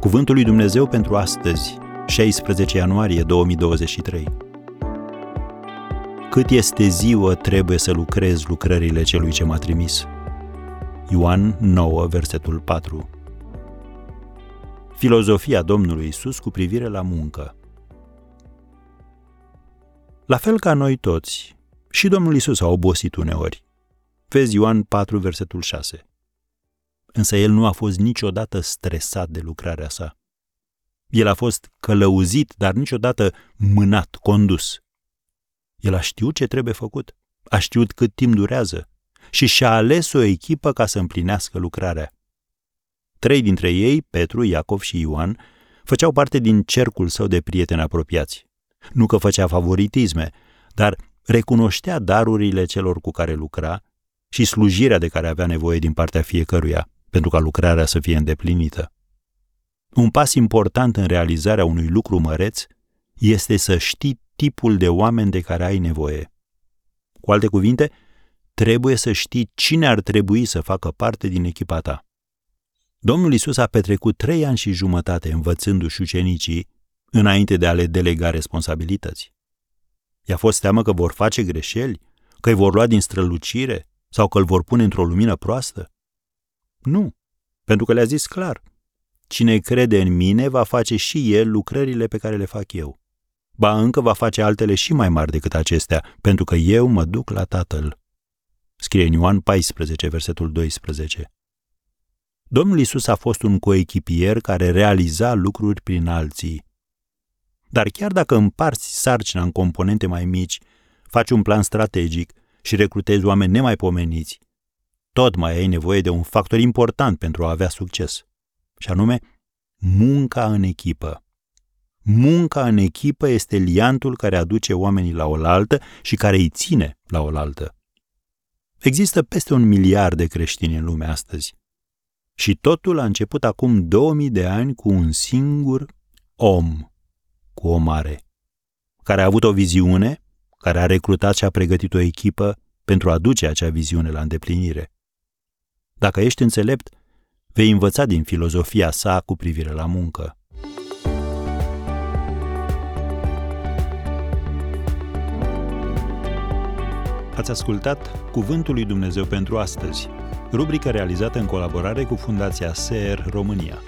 Cuvântul lui Dumnezeu pentru astăzi, 16 ianuarie 2023. Cât este ziua, trebuie să lucrez lucrările celui ce m-a trimis. Ioan 9, versetul 4. Filozofia Domnului Isus cu privire la muncă. La fel ca noi toți, și Domnul Isus a obosit uneori. Vezi Ioan 4, versetul 6 însă el nu a fost niciodată stresat de lucrarea sa. El a fost călăuzit, dar niciodată mânat, condus. El a știut ce trebuie făcut, a știut cât timp durează și și-a ales o echipă ca să împlinească lucrarea. Trei dintre ei, Petru, Iacov și Ioan, făceau parte din cercul său de prieteni apropiați. Nu că făcea favoritisme, dar recunoștea darurile celor cu care lucra și slujirea de care avea nevoie din partea fiecăruia pentru ca lucrarea să fie îndeplinită. Un pas important în realizarea unui lucru măreț este să știi tipul de oameni de care ai nevoie. Cu alte cuvinte, trebuie să știi cine ar trebui să facă parte din echipa ta. Domnul Isus a petrecut trei ani și jumătate învățându-și ucenicii înainte de a le delega responsabilități. I-a fost teamă că vor face greșeli, că îi vor lua din strălucire sau că îl vor pune într-o lumină proastă? Nu, pentru că le-a zis clar. Cine crede în mine va face și el lucrările pe care le fac eu. Ba încă va face altele și mai mari decât acestea, pentru că eu mă duc la Tatăl. Scrie în Ioan 14, versetul 12. Domnul Isus a fost un coechipier care realiza lucruri prin alții. Dar chiar dacă împarți sarcina în componente mai mici, faci un plan strategic și recrutezi oameni nemaipomeniți, tot mai ai nevoie de un factor important pentru a avea succes, și anume munca în echipă. Munca în echipă este liantul care aduce oamenii la oaltă și care îi ține la oaltă. Există peste un miliard de creștini în lume astăzi. Și totul a început acum 2000 de ani cu un singur om, cu o mare, care a avut o viziune, care a recrutat și a pregătit o echipă pentru a duce acea viziune la îndeplinire. Dacă ești înțelept, vei învăța din filozofia sa cu privire la muncă. Ați ascultat Cuvântul lui Dumnezeu pentru astăzi, rubrica realizată în colaborare cu Fundația SER România.